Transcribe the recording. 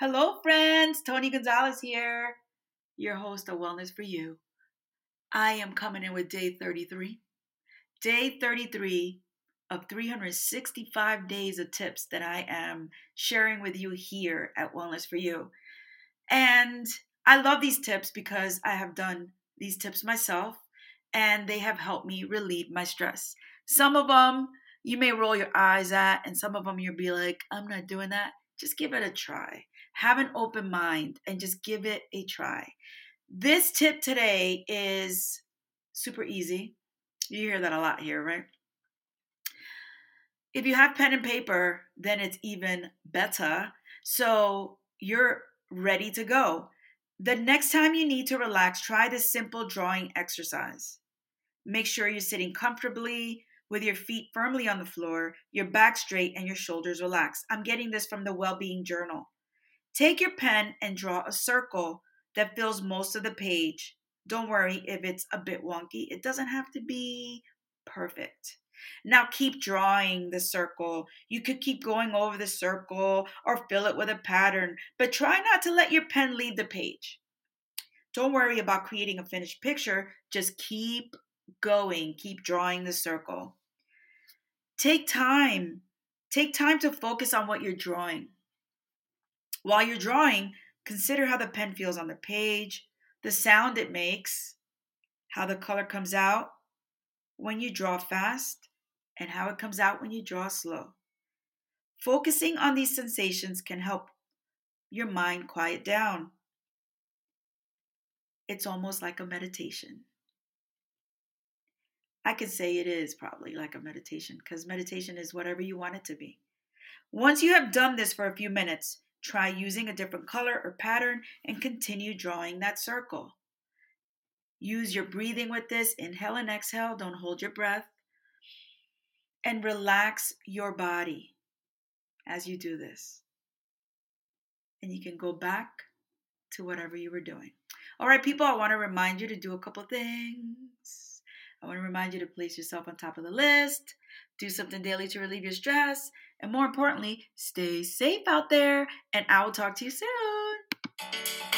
Hello, friends. Tony Gonzalez here, your host of Wellness for You. I am coming in with day 33. Day 33 of 365 days of tips that I am sharing with you here at Wellness for You. And I love these tips because I have done these tips myself and they have helped me relieve my stress. Some of them you may roll your eyes at, and some of them you'll be like, I'm not doing that. Just give it a try have an open mind and just give it a try. This tip today is super easy. You hear that a lot here, right? If you have pen and paper, then it's even better. So you're ready to go. The next time you need to relax, try this simple drawing exercise. Make sure you're sitting comfortably with your feet firmly on the floor, your back straight, and your shoulders relaxed. I'm getting this from the Wellbeing Journal. Take your pen and draw a circle that fills most of the page. Don't worry if it's a bit wonky, it doesn't have to be perfect. Now keep drawing the circle. You could keep going over the circle or fill it with a pattern, but try not to let your pen leave the page. Don't worry about creating a finished picture, just keep going, keep drawing the circle. Take time. Take time to focus on what you're drawing. While you're drawing, consider how the pen feels on the page, the sound it makes, how the color comes out when you draw fast, and how it comes out when you draw slow. Focusing on these sensations can help your mind quiet down. It's almost like a meditation. I could say it is probably like a meditation because meditation is whatever you want it to be. Once you have done this for a few minutes, Try using a different color or pattern and continue drawing that circle. Use your breathing with this. Inhale and exhale. Don't hold your breath. And relax your body as you do this. And you can go back to whatever you were doing. All right, people, I want to remind you to do a couple things. I want to remind you to place yourself on top of the list, do something daily to relieve your stress, and more importantly, stay safe out there. And I will talk to you soon.